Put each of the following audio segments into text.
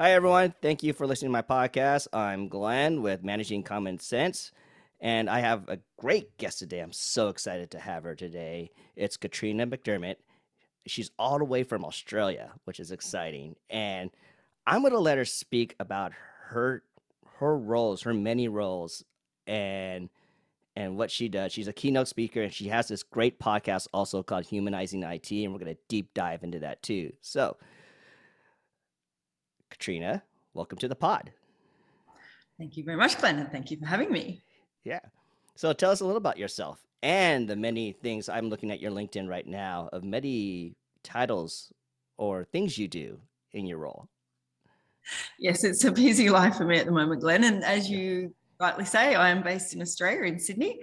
Hi, everyone. Thank you for listening to my podcast. I'm Glenn with Managing Common Sense, and I have a great guest today. I'm so excited to have her today. It's Katrina Macdermid. She's all the way from Australia, which is exciting. And I'm going to let her speak about her her roles, her many roles, and and what she does. She's a keynote speaker, and she has this great podcast also called Humanizing IT, and we're going to deep dive into that too. So Katrina, welcome to the pod. Thank you very much, Glenn, and thank you for having me. Yeah. So tell us a little about yourself and the many things I'm looking at your LinkedIn right now of many titles or things you do in your role. Yes, it's a busy life for me at the moment, Glenn. And as you rightly say, I am based in Australia, in Sydney.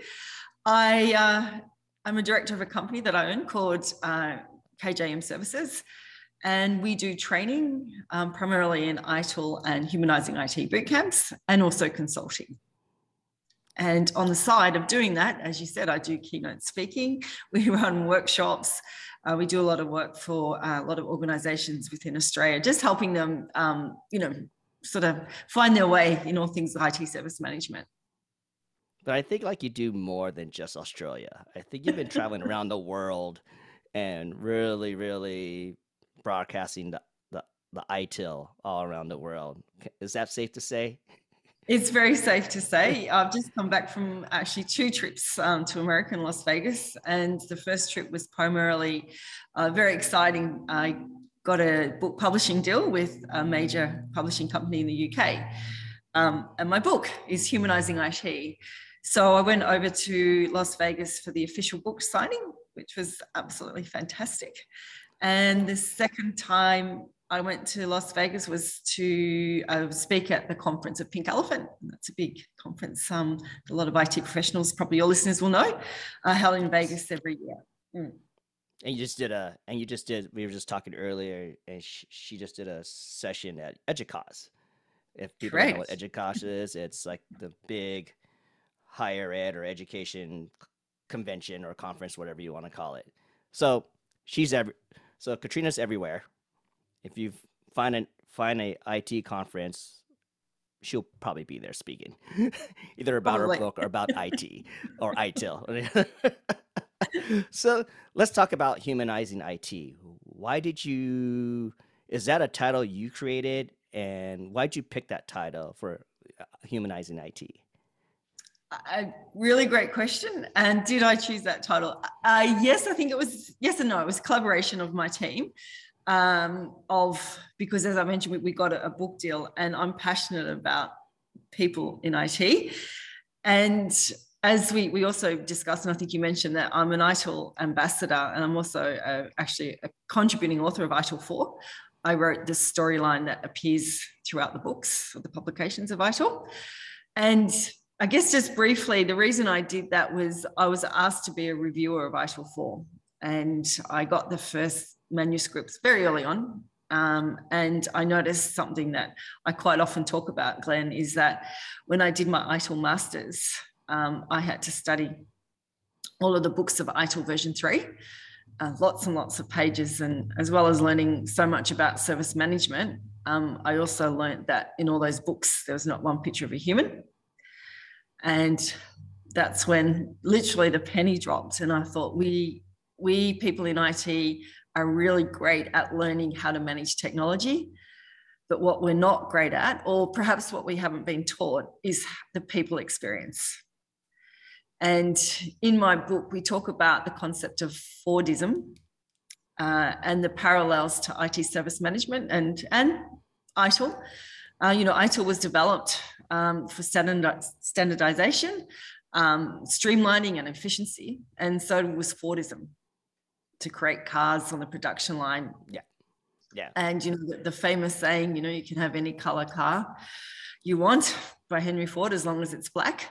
I, uh, I'm a director of a company that I own called uh, KJM Services. And we do training um, primarily in ITIL and humanizing IT boot camps and also consulting. And on the side of doing that, as you said, I do keynote speaking. We run workshops. Uh, we do a lot of work for uh, a lot of organizations within Australia, just helping them, um, you know, sort of find their way in all things IT service management. But I think like you do more than just Australia. I think you've been traveling around the world and really, really broadcasting the, the, the ITIL all around the world. Is that safe to say? It's very safe to say. I've just come back from actually two trips um, to America and Las Vegas. And the first trip was primarily uh, very exciting. I got a book publishing deal with a major publishing company in the UK. Um, and my book is Humanizing IT. So I went over to Las Vegas for the official book signing, which was absolutely fantastic. And the second time I went to Las Vegas was to uh, speak at the conference of Pink Elephant. That's a big conference. Um, a lot of IT professionals, probably your listeners will know, uh, held in Vegas every year. Mm. And you just did a, and you just did. We were just talking earlier, and she, she just did a session at EDUCAUSE. If people don't know what EDUCAUSE is, it's like the big higher ed or education convention or conference, whatever you want to call it. So she's every so Katrina's everywhere. If you find an find a IT conference, she'll probably be there speaking, either about probably. her book or about IT or ITIL. so let's talk about humanizing IT. Why did you? Is that a title you created, and why did you pick that title for uh, humanizing IT? A really great question. And did I choose that title? Uh, yes, I think it was yes and no. It was collaboration of my team. Um, of because as I mentioned, we, we got a, a, book deal, and I'm passionate about people in IT. And as we we also discussed, and I think you mentioned that I'm an ITIL ambassador, and I'm also a, actually a contributing author of ITIL Four. I wrote the storyline that appears throughout the books of the publications of ITIL. And I guess just briefly, the reason I did that was I was asked to be a reviewer of ITIL 4, and I got the first manuscripts very early on. Um, and I noticed something that I quite often talk about, Glenn, is that when I did my ITIL masters, um, I had to study all of the books of ITIL version 3. Uh, lots and lots of pages, and as well as learning so much about service management, um, I also learned that in all those books, there was not one picture of a human and that's when literally the penny dropped and i thought we we people in it are really great at learning how to manage technology but what we're not great at or perhaps what we haven't been taught is the people experience and in my book we talk about the concept of fordism uh, and the parallels to IT service management and and ITIL. Uh, you know, ITIL was developed um, for standard, standardization, um, streamlining, and efficiency. And so was Fordism to create cars on the production line. Yeah. Yeah. And, you know, the, the famous saying, you know, you can have any color car you want by Henry Ford as long as it's black.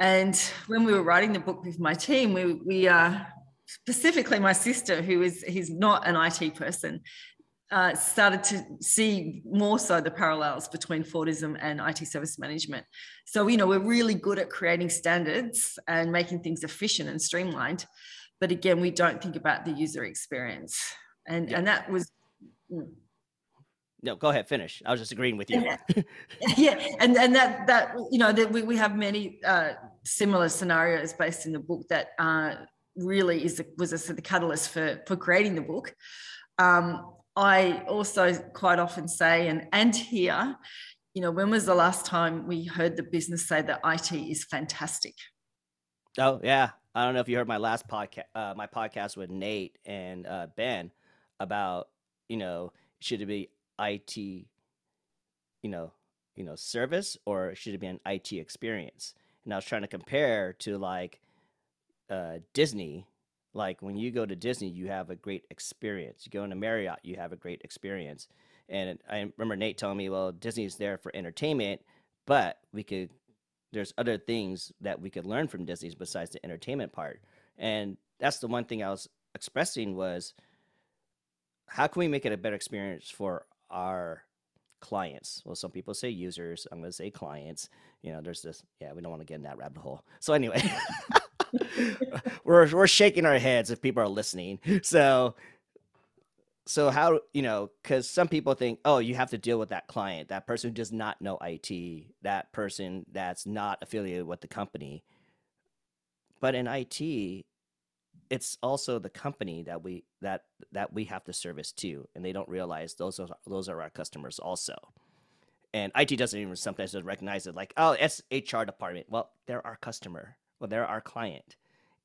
And when we were writing the book with my team, we, we uh, specifically my sister, who is he's not an IT person, uh, started to see more so the parallels between Fordism and IT service management. So, you know, we're really good at creating standards and making things efficient and streamlined. But again, we don't think about the user experience. And, yeah. and that was. Mm. no, go ahead, finish. I was just agreeing with you. yeah, and and that that you know that we, we have many uh, similar scenarios based in the book that uh, really is the, was a, the catalyst for for creating the book. Um, I also quite often say and and here, you know, when was the last time we heard the business say that IT is fantastic? Oh yeah, I don't know if you heard my last podcast, uh, my podcast with Nate and uh, Ben about you know should it be IT, you know, you know, service or should it be an IT experience? And I was trying to compare to like uh, Disney. Like when you go to Disney, you have a great experience. You go into Marriott, you have a great experience. And I remember Nate telling me, well, Disney's there for entertainment, but we could there's other things that we could learn from Disney's besides the entertainment part. And that's the one thing I was expressing was how can we make it a better experience for our clients? Well, some people say users. I'm going to say clients. You know, there's this. Yeah, we don't want to get in that rabbit hole. So anyway, we're we're shaking our heads if people are listening. So so how you know because some people think oh you have to deal with that client that person who does not know it that person that's not affiliated with the company. But in it it's also the company that we that that we have to service too and they don't realize those are those are our customers also. And it doesn't even sometimes recognize it like oh it's hr department. Well they're our customer well they're our client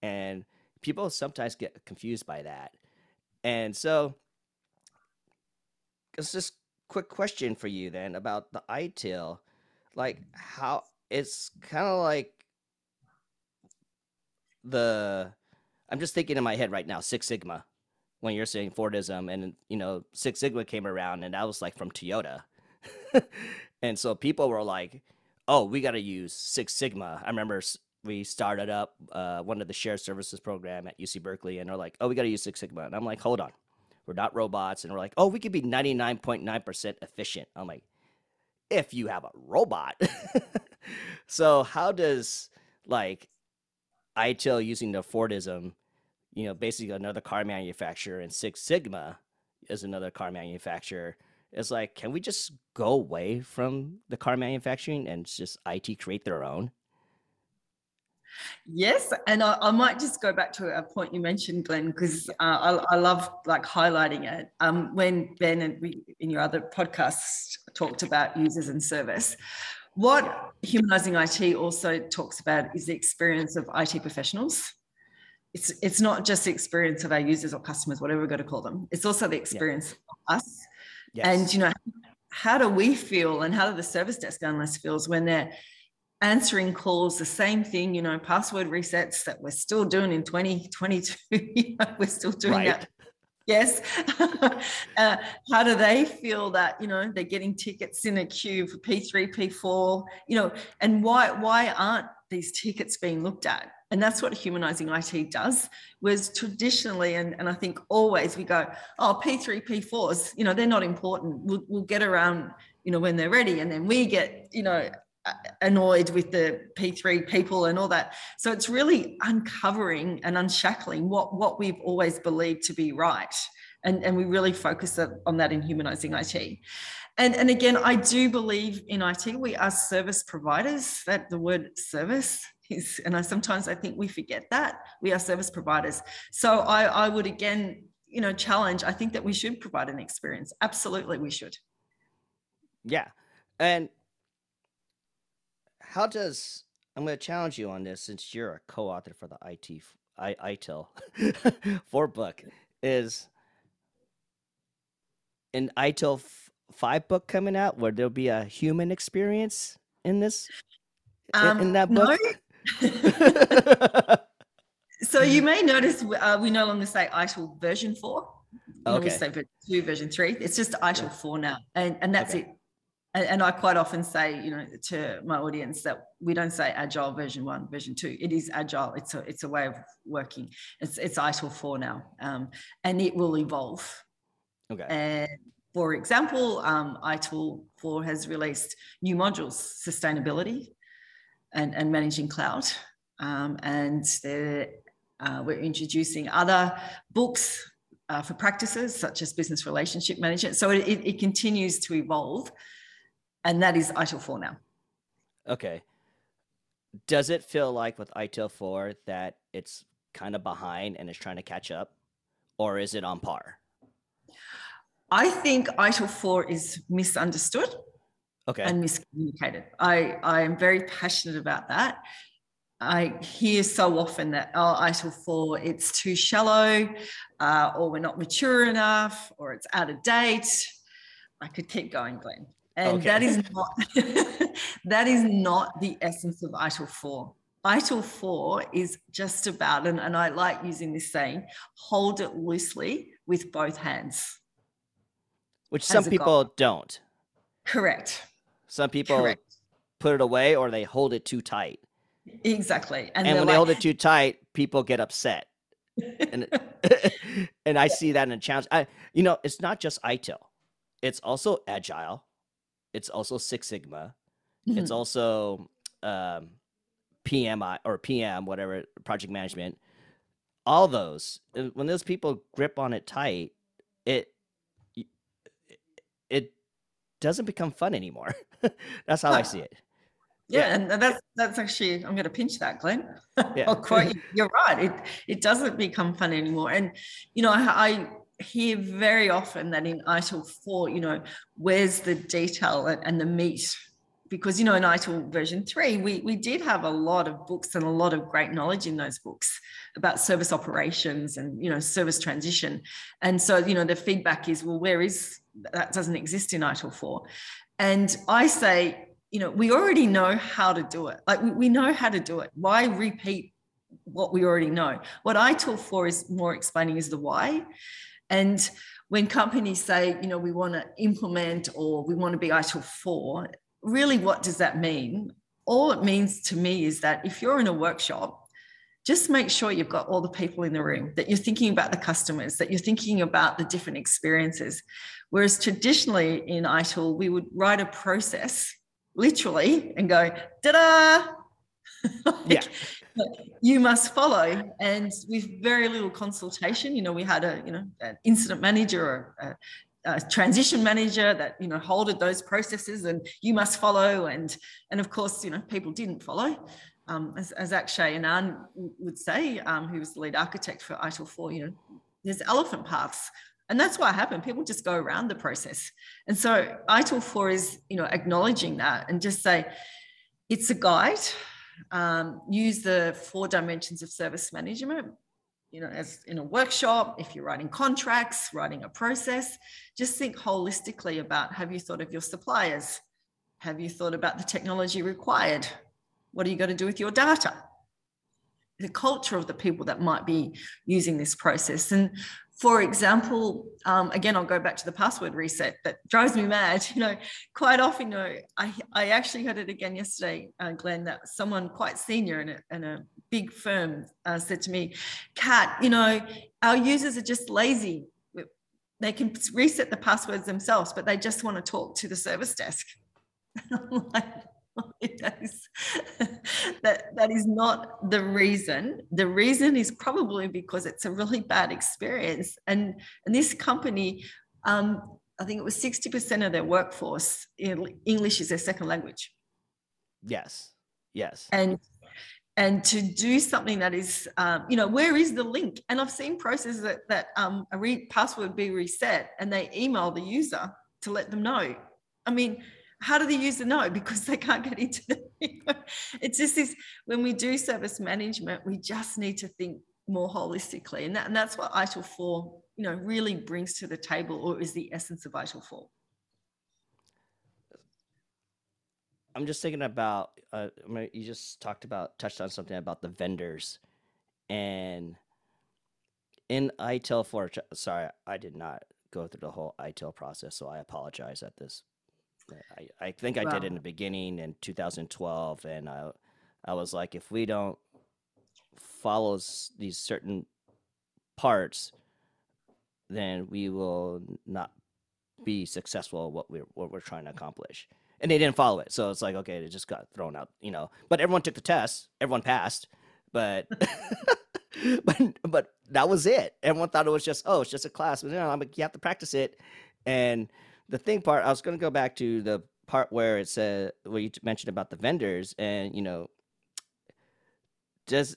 and people sometimes get confused by that and so it's just quick question for you then about the ITIL. Like how it's kind of like the I'm just thinking in my head right now, Six Sigma, when you're saying Fordism, and you know, Six Sigma came around, and that was like from Toyota, and so people were like, "Oh, we got to use Six Sigma." I remember we started up uh, one of the shared services program at UC Berkeley, and they're like, "Oh, we got to use Six Sigma," and I'm like, "Hold on, we're not robots. And we're like, oh, we could be 99.9% efficient. I'm like, if you have a robot. so how does like ITIL using the Fordism, you know, basically another car manufacturer and Six Sigma is another car manufacturer. It's like, can we just go away from the car manufacturing and just IT create their own? Yes, and I, I, might just go back to a point you mentioned, Glenn, because uh, I, I, love like highlighting it. Um, when Ben and we in your other podcast talked about users and service, what humanizing IT also talks about is the experience of IT professionals. It's it's not just the experience of our users or customers, whatever we're going to call them. It's also the experience yeah. of us. Yes. And you know, how do we feel, and how do the service desk analysts feels when they're answering calls, the same thing, you know, password resets that we're still doing in 2022. we're still doing right. that. Yes. uh, how do they feel that, you know, they're getting tickets in a queue for P3, P4, you know, and why why aren't these tickets being looked at? And that's what humanizing IT does. Was traditionally, and, and I think always we go, oh, P3, P4s, you know, they're not important. We'll, we'll get around, you know, when they're ready. And then we get, you know, annoyed with the P3 people and all that. So it's really uncovering and unshackling what, what we've always believed to be right. And, and we really focus on that in humanizing IT. And, and again, I do believe in IT, we are service providers, that the word service is, and I sometimes I think we forget that we are service providers. So I, I would again, you know, challenge, I think that we should provide an experience. Absolutely, we should. Yeah. And how does I'm going to challenge you on this since you're a co-author for the IT I, ITIL for book is an ITIL five book coming out where there'll be a human experience in this um, in, in, that book. No. so you may notice uh, we no longer say ITIL version four. Okay. We say version two, version three. It's just ITIL yeah. four now, and and that's okay. it and, and I quite often say, you know, to my audience that we don't say agile version one, version two. It is agile. It's a it's a way of working. It's it's ITIL four now, um, and it will evolve. Okay. And for example, um, ITIL four has released new modules: sustainability and and managing cloud, um, and uh, we're introducing other books uh, for practices such as business relationship management. So it, it, it continues to evolve, and that is ITIL 4 now. Okay. Does it feel like with ITIL 4 that it's kind of behind and it's trying to catch up, or is it on par? I think ITIL 4 is misunderstood okay. and miscommunicated. I, I am very passionate about that. I hear so often that, oh, ITIL 4, it's too shallow, uh, or we're not mature enough, or it's out of date. I could keep going, Glenn. And okay. that is not that is not the essence of ITIL 4. ITIL 4 is just about, and, and I like using this saying, hold it loosely with both hands. Which some people goal. don't. Correct. Some people Correct. put it away or they hold it too tight. Exactly. And, and when like, they hold it too tight, people get upset. and and I see that in a challenge. I you know, it's not just ITIL. It's also agile. It's also Six Sigma. Mm-hmm. It's also um, PMI or PM, whatever project management. All those uh, when those people grip on it tight, it it doesn't become fun anymore. That's how I see it. Yeah, and that's that's actually I'm going to pinch that, Glenn. Yeah. I'll quote you. You're right. It it doesn't become fun anymore. And you know, I, I hear very often that in ITIL four, you know, where's the detail and, and the meat? Because you know, in ITIL version three, we we did have a lot of books and a lot of great knowledge in those books about service operations and you know service transition. And so you know, the feedback is, well, where is that doesn't exist in ITIL four? And I say you know, we already know how to do it. Like we, we know how to do it. Why repeat what we already know? What ITIL 4 is more explaining is the why. And when companies say, you know, we want to implement or we want to be ITIL 4, really what does that mean? All it means to me is that if you're in a workshop, just make sure you've got all the people in the room, that you're thinking about the customers, that you're thinking about the different experiences. Whereas traditionally in ITIL, we would write a process literally and go, da da like, yeah. You must follow. And with very little consultation, you know, we had a, you know, an incident manager or a, a transition manager that you know holded those processes and you must follow and and of course you know people didn't follow um, as, as Akshay Anand would say um, who was the lead architect for ITIL 4 you know there's elephant paths and that's what happened. People just go around the process. And so ITIL 4 is, you know, acknowledging that and just say, it's a guide. Um, use the four dimensions of service management, you know, as in a workshop, if you're writing contracts, writing a process, just think holistically about have you thought of your suppliers? Have you thought about the technology required? What are you going to do with your data? The culture of the people that might be using this process. And for example, um, again, I'll go back to the password reset that drives me mad. You know, quite often, you know, I, I actually heard it again yesterday, uh, Glenn, that someone quite senior in a, in a big firm uh, said to me, Kat, you know, our users are just lazy. They can reset the passwords themselves, but they just want to talk to the service desk. like, that that is not the reason. The reason is probably because it's a really bad experience. And and this company um, i think it was 60% of their workforce english is their second language. Yes. Yes. And and to do something that is um, you know where is the link? And i've seen processes that, that um, a re- password be reset and they email the user to let them know. I mean how do the user know? Because they can't get into the it's just this when we do service management we just need to think more holistically and, that, and that's what ITIL 4 you know really brings to the table or is the essence of ITIL 4 I'm just thinking about uh, you just talked about touched on something about the vendors and in ITIL 4 sorry I did not go through the whole ITIL process so I apologize at this I, I think I wow. did in the beginning in 2012, and I I was like, if we don't follow these certain parts, then we will not be successful at what we're what we're trying to accomplish. And they didn't follow it, so it's like okay, it just got thrown out, you know. But everyone took the test, everyone passed, but but but that was it. Everyone thought it was just oh, it's just a class. But no, I'm like you have to practice it. And the thing part, I was going to go back to the part where it said where you mentioned about the vendors, and you know, does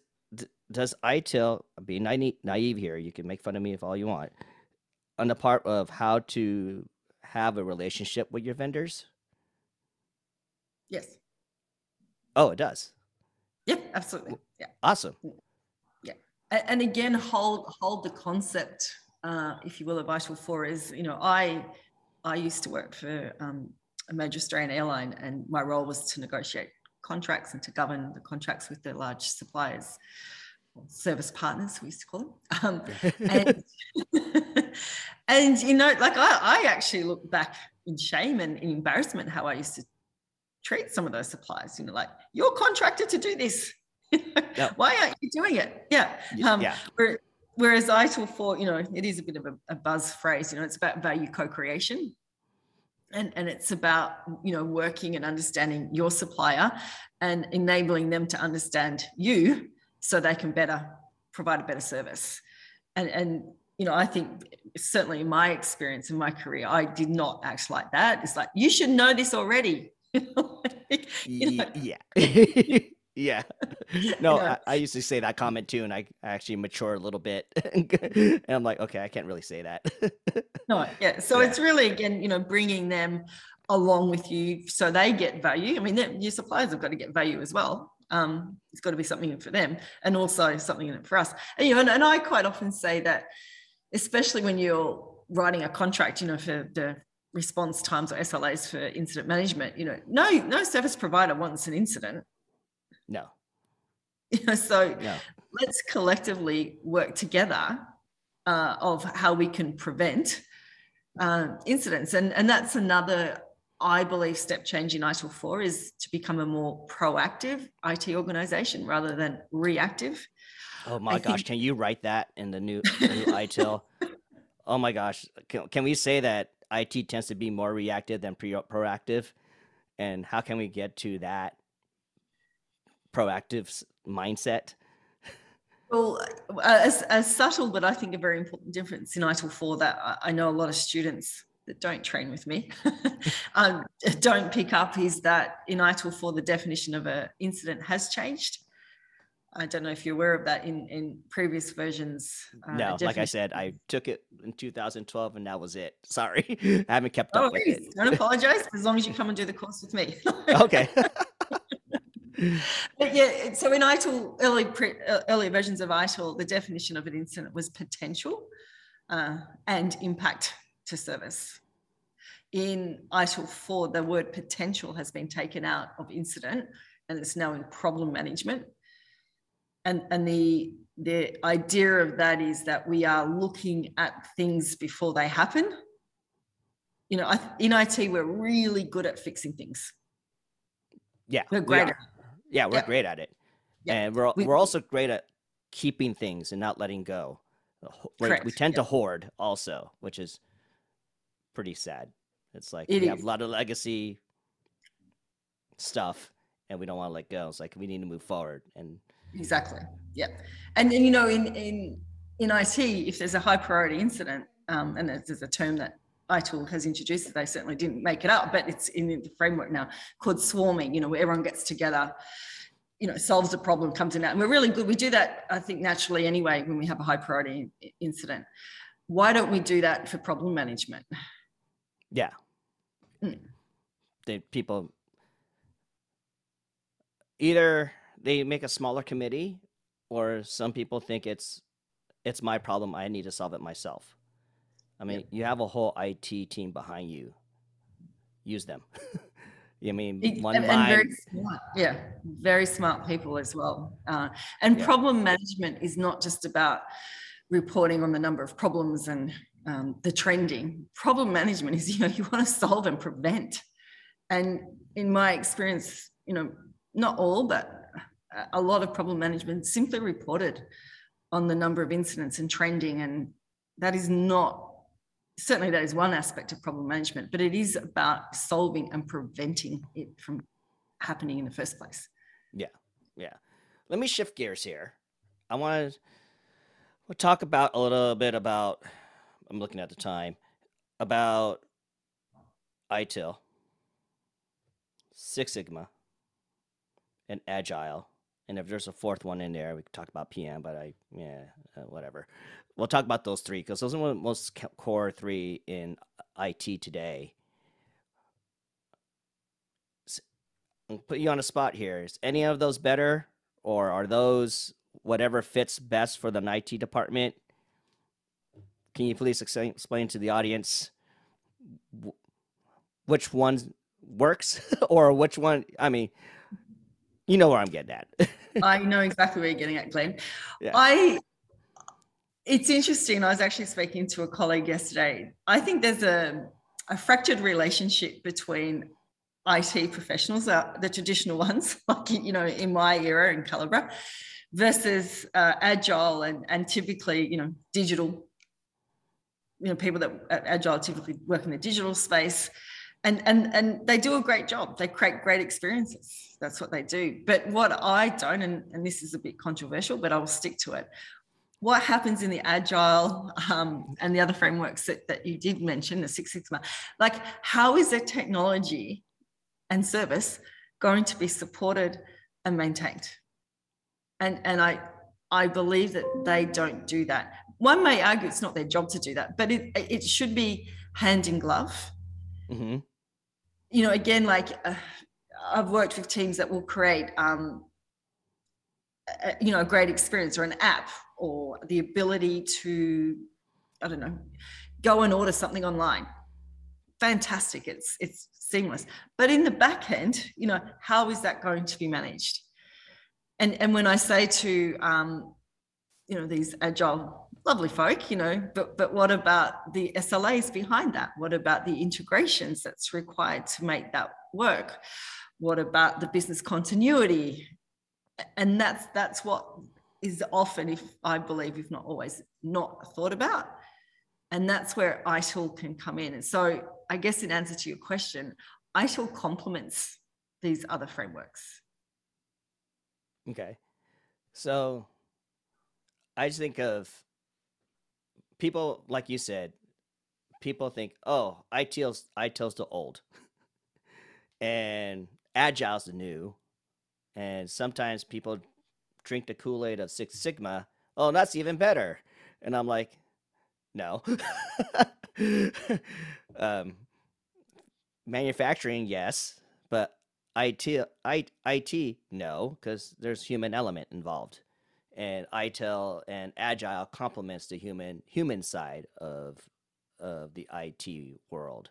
does ITIL be naive, naive here? You can make fun of me if all you want. On the part of how to have a relationship with your vendors. Yes. Oh, it does. Yep, absolutely. Yeah. Awesome. Yeah, and again, hold hold the concept, uh, if you will, of ITIL Four is you know I I used to work for um, a major Australian airline, and my role was to negotiate contracts and to govern the contracts with the large suppliers, service partners, we used to call them. Um, and, and, you know, like I, I actually look back in shame and in embarrassment how I used to treat some of those suppliers. You know, like you're contracted to do this. yep. Why aren't you doing it? Yeah. Um, yeah. Whereas ITIL 4, you know, it is a bit of a, a buzz phrase, you know, it's about value co-creation. And, and it's about, you know, working and understanding your supplier and enabling them to understand you so they can better provide a better service. And, and you know, I think certainly in my experience in my career, I did not act like that. It's like, you should know this already. you know? Yeah. Yeah. No. I, I, used to say that comment too, and I actually mature a little bit. and I'm like, okay, I can't really say that. no, yeah. So yeah. it's really, again, you know, bringing them along with you so they get value. I mean, your suppliers have got to get value as well. Um, it's got to be something for them and also something in it for us. And, you know, and, and I quite often say that, especially when you're writing a contract, you know, for the response times or SLAs for incident management, you know, no, no service provider wants an incident no. You know, so no. let's collectively work together uh, of how we can prevent uh, incidents. And, and that's another, I believe, step change in ITIL 4 is to become a more proactive IT organization rather than reactive. Oh my I gosh, think... can you write that in the new, the new ITIL? Oh my gosh, can, can we say that IT tends to be more reactive than pre- proactive? And how can we get to that proactive mindset? Well, as, as subtle, but I think a very important difference in ITIL 4 that I know a lot of students that don't train with me um, don't pick up is that in ITIL 4, the definition of an incident has changed. I don't know if you're aware of that in, in previous versions. Uh, no, like I said, I took it in 2012 and that was it. Sorry, I haven't kept up oh, with it. Don't apologize as long as you come and do the course with me. okay but yeah, so in ITIL, early pre, earlier versions of ITIL, the definition of an incident was potential uh, and impact to service. In ITIL 4, the word potential has been taken out of incident and it's now in problem management. And, and the, the idea of that is that we are looking at things before they happen. You know, in IT, we're really good at fixing things. Yeah, we're great we yeah, we're great at it. And we're we, we're also great at keeping things and not letting go. Correct. We tend to hoard also, which is pretty sad. It's like it we is. have a lot of legacy stuff and we don't want to let go. It's like we need to move forward and exactly. Yeah. And then you know in in in IT, if there's a high priority incident, um, and there's a term that ITIL has introduced it. They certainly didn't make it up, but it's in the framework now called swarming, you know, where everyone gets together, you know, solves a problem, comes in out. And we're really good. We do that, I think, naturally anyway, when we have a high priority incident. Why don't we do that for problem management? Yeah. Mm. The people either they make a smaller committee or some people think it's it's my problem i need to solve it myself I mean, you have a whole IT team behind you. Use them. I mean, one and, and very smart, yeah, very smart people as well. Uh, and yeah. problem management is not just about reporting on the number of problems and um, the trending. Problem management is, you know, you want to solve and prevent. And in my experience, you know, not all, but a lot of problem management simply reported on the number of incidents and trending, and that is not certainly that is one aspect of problem management, but it is about solving and preventing it from happening in the first place. Yeah. Yeah. Let me shift gears here. I want to talk about a little bit about. I'm looking at the time about ITIL, Six Sigma, and Agile. And if there's a fourth one in there, we could talk about PM, but I, yeah, uh, whatever. We'll talk about those three because those are the most core three in uh, IT today. I'll put you on a spot here. Is any of those better, or are those whatever fits best for the IT department? Can you please explain to the audience which one works or which one? I mean, you know where I'm getting at. I know exactly where you're getting at, Glenn. Yeah. I it's interesting. I was actually speaking to a colleague yesterday. I think there's a, a fractured relationship between IT professionals, uh, the traditional ones, like you know, in my era in Culebra, versus uh, agile and and typically you know digital. You know, people that agile typically work in the digital space, and and and they do a great job. They create great experiences. That's what they do. But what I don't, and, and this is a bit controversial, but I will stick to it what happens in the agile um, and the other frameworks that, that you did mention the six sigma like how is the technology and service going to be supported and maintained? And and i i believe that they don't do that. One may argue it's not their job to do that but it it should be hand in glove. Mm-hmm. you know again like uh, i've worked with teams that will create um, a, you know a great experience or an app or the ability to i don't know go and order something online. Fantastic. It's it's seamless. But in the back end you know how is that going to be managed? And and when i say to um you know these agile lovely folk you know but but what about the slas behind that? What about the integrations that's required to make that work? What about the business continuity and that's that's what is often if i believe if not always not thought about. And that's where itil can come in. And so i guess in answer to your question itil complements these other frameworks. Okay. So i just think of people like you said people think oh itil's itil's the old. And agile's the new and sometimes people drink the Kool Aid of Six Sigma. Oh, that's even better. And I'm like, no. um, manufacturing, yes, but IT, I, IT, no, because there's human element involved, and ITIL and Agile complements the human human side of of the IT world,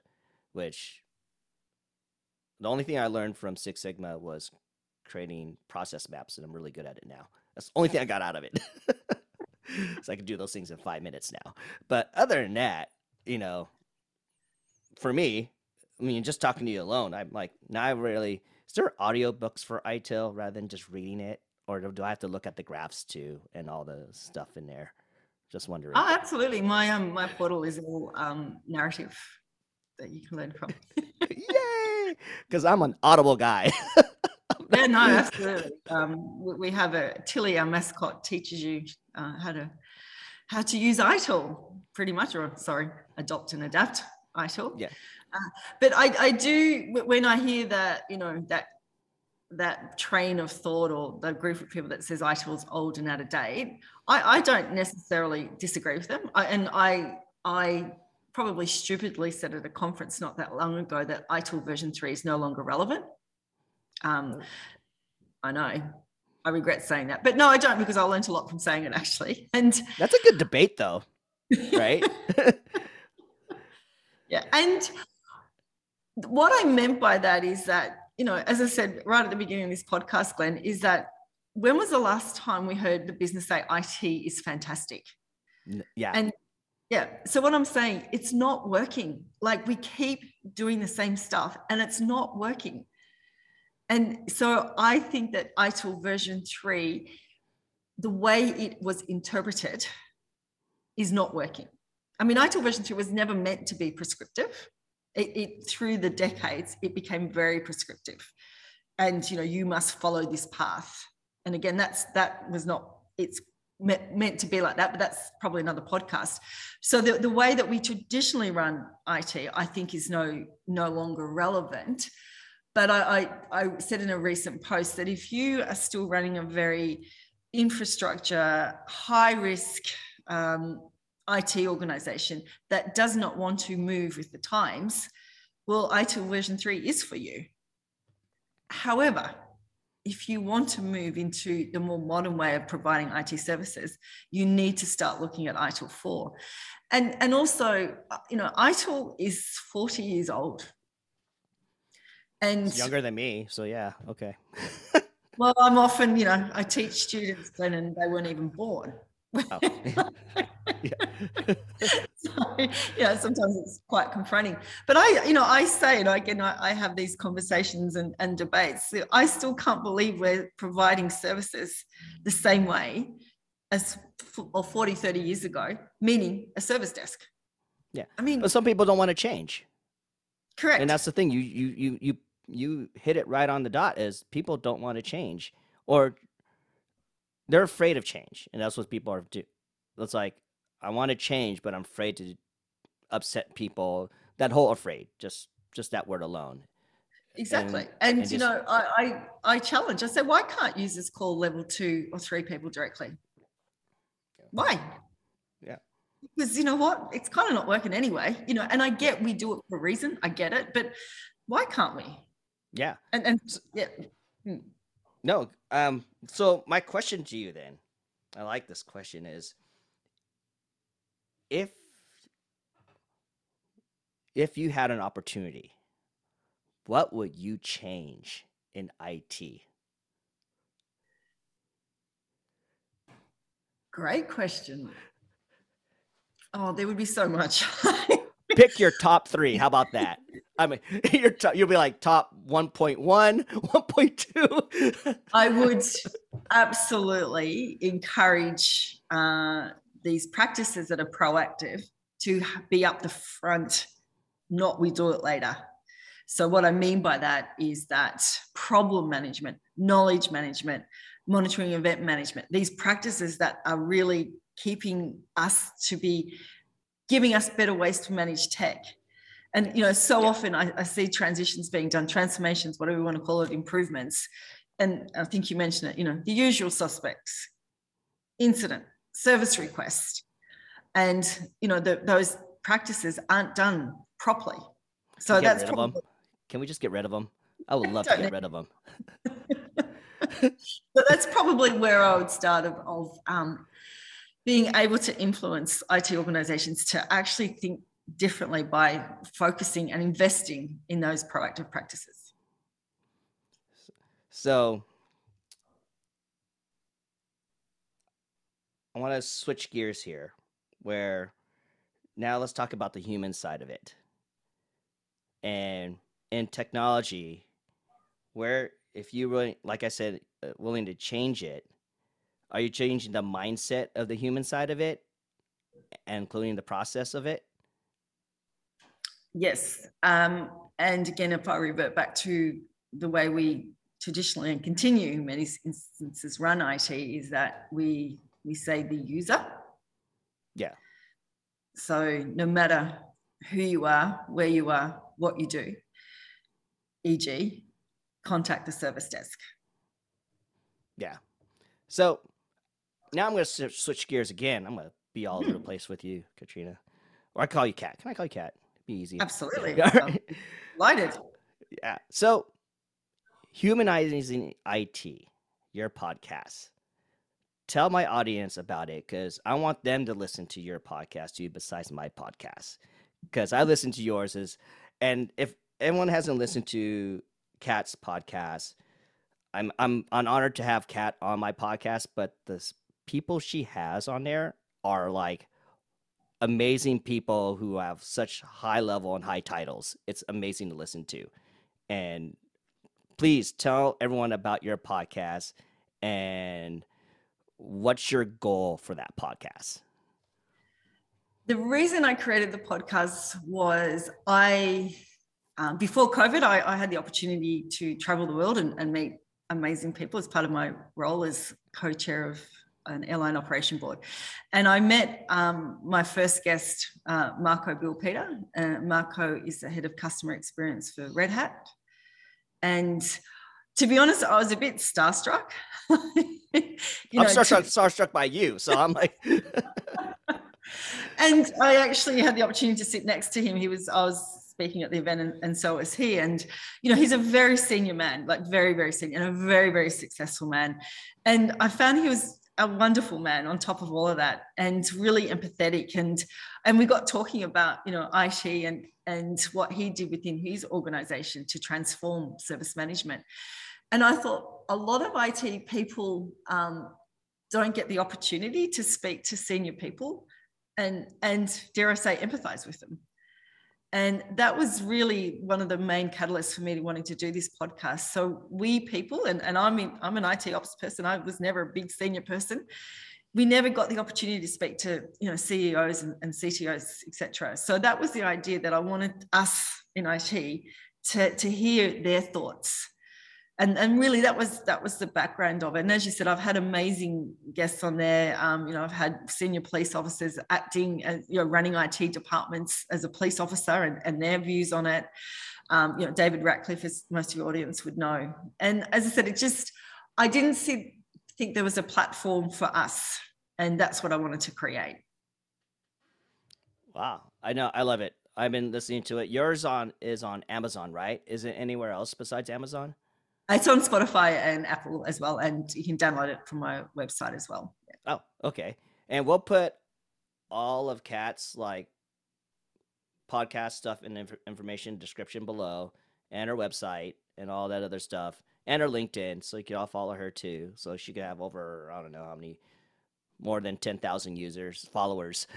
which the only thing I learned from Six Sigma was creating process maps, and I'm really good at it now. That's the only thing I got out of it. so I can do those things in five minutes now. But other than that, you know, for me, I mean, just talking to you alone, I'm like, now I really, is there audiobooks for ITIL rather than just reading it? Or do I have to look at the graphs too and all the stuff in there? Just wondering. Oh, absolutely. My um my portal is all um narrative that you can learn from. Yay! Because I'm an audible guy yeah, no, absolutely. Um, we have a Tilly, our mascot, teaches you uh, how to how to use ITIL pretty much, or sorry, adopt and adapt ITIL. Yeah. Uh, but I, I do when I hear that, you know, that that train of thought or the group of people that says ITIL's old and out of date, I, I don't necessarily disagree with them. I, and I I probably stupidly said at a conference not that long ago that ITIL version three is no longer relevant. Um, I know. I regret saying that, but no, I don't because I learned a lot from saying it actually. And that's a good debate, though, right? yeah, and what I meant by that is that you know, as I said right at the beginning of this podcast, Glenn, is that when was the last time we heard the business say IT is fantastic? Yeah, and yeah. So what I'm saying, it's not working. Like we keep doing the same stuff, and it's not working. And so I think that ITIL version three, the way it was interpreted is not working. I mean, ITIL version three was never meant to be prescriptive. It, it, through the decades, it became very prescriptive. And you know, you must follow this path. And again, that's that was not its meant to be like that, but that's probably another podcast. So the, the way that we traditionally run IT, I think, is no no longer relevant. But I, I, I said in a recent post that if you are still running a very infrastructure, high risk um, IT organization that does not want to move with the times, well, ITIL version 3 is for you. However, if you want to move into the more modern way of providing IT services, you need to start looking at ITIL 4. And, and also, you know, ITIL is 40 years old. And it's younger than me. So, yeah, okay. well, I'm often, you know, I teach students, Glenn, and they weren't even born. Oh. yeah. so, yeah, sometimes it's quite confronting. But I, you know, I say, and again, I, I have these conversations and, and debates. I still can't believe we're providing services the same way as or 40, 30 years ago, meaning a service desk. Yeah. I mean, but some people don't want to change. Correct. And that's the thing. You you you you you hit it right on the dot is people don't want to change or they're afraid of change. And that's what people are do. It's like I want to change, but I'm afraid to upset people. That whole afraid, just just that word alone. Exactly. And, and, and you just, know, I, I I challenge. I say, why can't users call level two or three people directly? Why? Yeah. Because you know what? It's kind of not working anyway. You know, and I get we do it for a reason. I get it, but why can't we? Yeah. And and yeah. Hmm. No. Um. So my question to you then, I like this question is, if if you had an opportunity, what would you change in IT? Great question. Oh, there would be so much. Pick your top three. How about that? I mean, your top, you'll be like top 1.1, 1.2. I would absolutely encourage uh, these practices that are proactive to be up the front, not we do it later. So, what I mean by that is that problem management, knowledge management, monitoring event management, these practices that are really keeping us to be giving us better ways to manage tech. And you know, so yeah. often I, I, see transitions being done, transformations, whatever we want to call it, improvements. And I think you mentioned it, you know, the usual suspects, incident, service request, and you know, the, those practices aren't done properly. So that's probably, Can we just get rid of them? I would love to get rid of them. so that's probably where I would start of, of um, being able to influence IT organizations to actually think differently by focusing and investing in those proactive practices. So I want to switch gears here where now let's talk about the human side of it. And in technology, where if you really, like I said, uh, willing to change it, are you changing the mindset of the human side of it, and including the process of it? Yes. Um, and again, if I revert back to the way we traditionally and continue in many instances run IT, is that we we say the user. Yeah. So no matter who you are, where you are, what you do, e.g., contact the service desk. Yeah. So now I'm going to switch gears again. I'm going to be all over the hmm. place with you, Katrina. Or I call you Cat. Can I call you Cat? Be easy. Absolutely. right. Delighted. Yeah. So, humanizing IT, your podcast. Tell my audience about it because I want them to listen to your podcast too, besides my podcast. Because I listen to yours is, and if anyone hasn't listened to Cat's podcast, I'm I'm honored to have Cat on my podcast, but the people she has on there are like amazing people who have such high level and high titles. It's amazing to listen to. And please tell everyone about your podcast and what's your goal for that podcast? The reason I created the podcast was I, um, before COVID, I, I, had the opportunity to travel the world and, and meet amazing people as part of my role as co chair of an airline operation board. And I met um, my first guest, uh, Marco Bill Peter. Uh, Marco is the head of customer experience for Red Hat. And to be honest, I was a bit starstruck. you know, I'm starstruck, starstruck by you. So I'm like. and I actually had the opportunity to sit next to him. He was, I was speaking at the event and, and so was he and you know he's a very senior man like very very senior and a very very successful man and i found he was a wonderful man on top of all of that and really empathetic. And and we got talking about you know IT and and what he did within his organization to transform service management. And I thought a lot of IT people um, don't get the opportunity to speak to senior people and and dare I say empathize with them and that was really one of the main catalysts for me wanting to do this podcast. So we people, and, and I'm in, I'm an IT ops person. I was never a big senior person. We never got the opportunity to speak to you know CEOs and, and CTOs, etc. So that was the idea that I wanted us in IT to, to hear their thoughts and and really that was that was the background of it. And as you said, I've had amazing guests on there. Um, you know, I've had senior police officers acting, as, you know, running IT departments as a police officer, and, and their views on it. Um, you know, David Ratcliffe, as most of your audience would know. And as I said, it just I didn't see think there was a platform for us, and that's what I wanted to create. Wow, I know, I love it. I've been listening to it. Yours on is on Amazon, right? Is it anywhere else besides Amazon? It's on Spotify and Apple as well, and you can download it from my website as well. Oh, okay. And we'll put all of Kat's like podcast stuff and inf- information description below, and her website and all that other stuff, and her LinkedIn, so you can all follow her too. So she could have over I don't know how many more than 10,000 users, followers.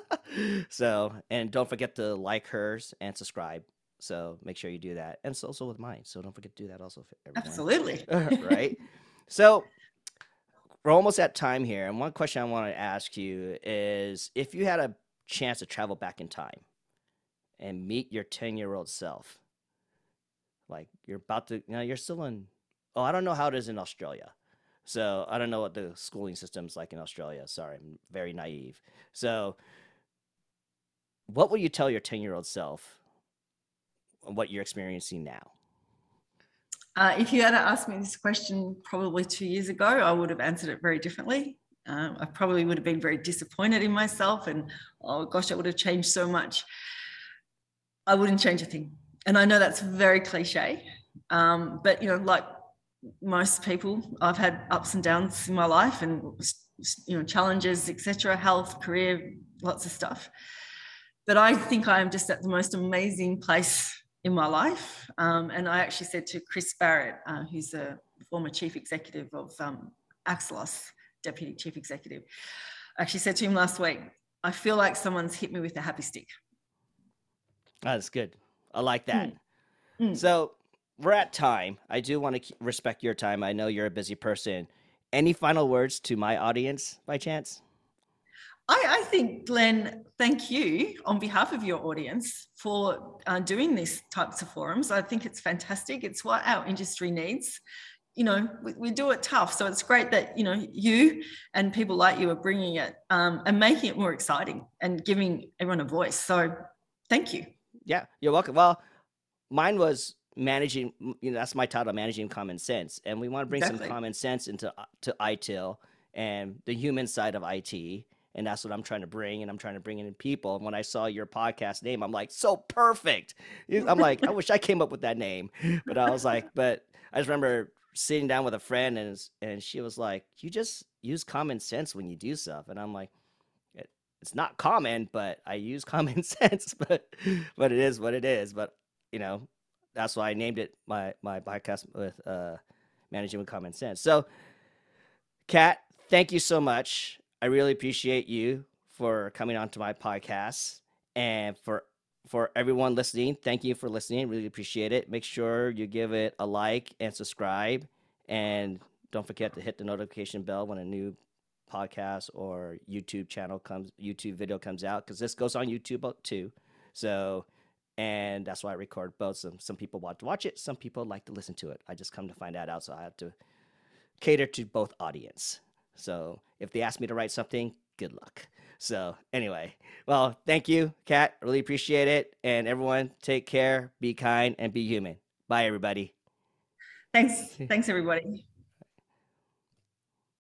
so, and don't forget to like hers and subscribe. So make sure you do that. And it's also with mine. So don't forget to do that also. Absolutely. Uh, right. So we're almost at time here. And one question I want to ask you is if you had a chance to travel back in time and meet your 10 year old self, like you're about to, you know, you're still in, oh, I don't know how it is in Australia. So I don't know what the schooling system's like in Australia. Sorry, I'm very naive. So what would you tell your 10 year old self what you're experiencing now? Uh, if you had asked me this question probably two years ago, I would have answered it very differently. Um, I probably would have been very disappointed in myself and, oh gosh, I would have changed so much. I wouldn't change a thing. And I know that's very cliche, um, but you know, like most people, I've had ups and downs in my life and you know challenges, etc., health, career, lots of stuff. But I think I am just at the most amazing place in my life. Um, and I actually said to Chris Barrett, uh, who's a former chief executive of um, Axelos, deputy chief executive, I actually said to him last week, I feel like someone's hit me with a happy stick. That's good. I like that. Mm. Mm. So we're at time. I do want to respect your time. I know you're a busy person. Any final words to my audience by chance? I, I, think, Glenn, thank you on behalf of your audience for uh, doing these types of forums. I think it's fantastic. It's what our industry needs. You know, we, we do it tough. So it's great that, you know, you and people like you are bringing it um, and making it more exciting and giving everyone a voice. So thank you. Yeah, you're welcome. Well, mine was managing, you know, that's my title, Managing Common Sense. And we want to bring exactly. some common sense into uh, to ITIL and the human side of IT and that's what I'm trying to bring. And I'm trying to bring in people. And when I saw your podcast name, I'm like, so perfect. I'm like, I wish I came up with that name, but I was like, but I just remember sitting down with a friend and and she was like, you just use common sense when you do stuff, and I'm like. it's not common, but I use common sense, but but it is what it is. But you know, that's why I named it my my podcast with uh managing with common sense. So, Kat, thank you so much. I really appreciate you for coming on to my podcast and for for everyone listening. Thank you for listening. Really appreciate it. Make sure you give it a like and subscribe and don't forget to hit the notification bell when a new podcast or YouTube channel comes YouTube video comes out cuz this goes on YouTube too. So and that's why I record both. Some some people want to watch it, some people like to listen to it. I just come to find that out so I have to cater to both audience. So if they ask me to write something, good luck. So anyway, well, thank you, Kat. Really appreciate it. And everyone, take care, be kind, and be human. Bye, everybody. Thanks. Thanks, everybody.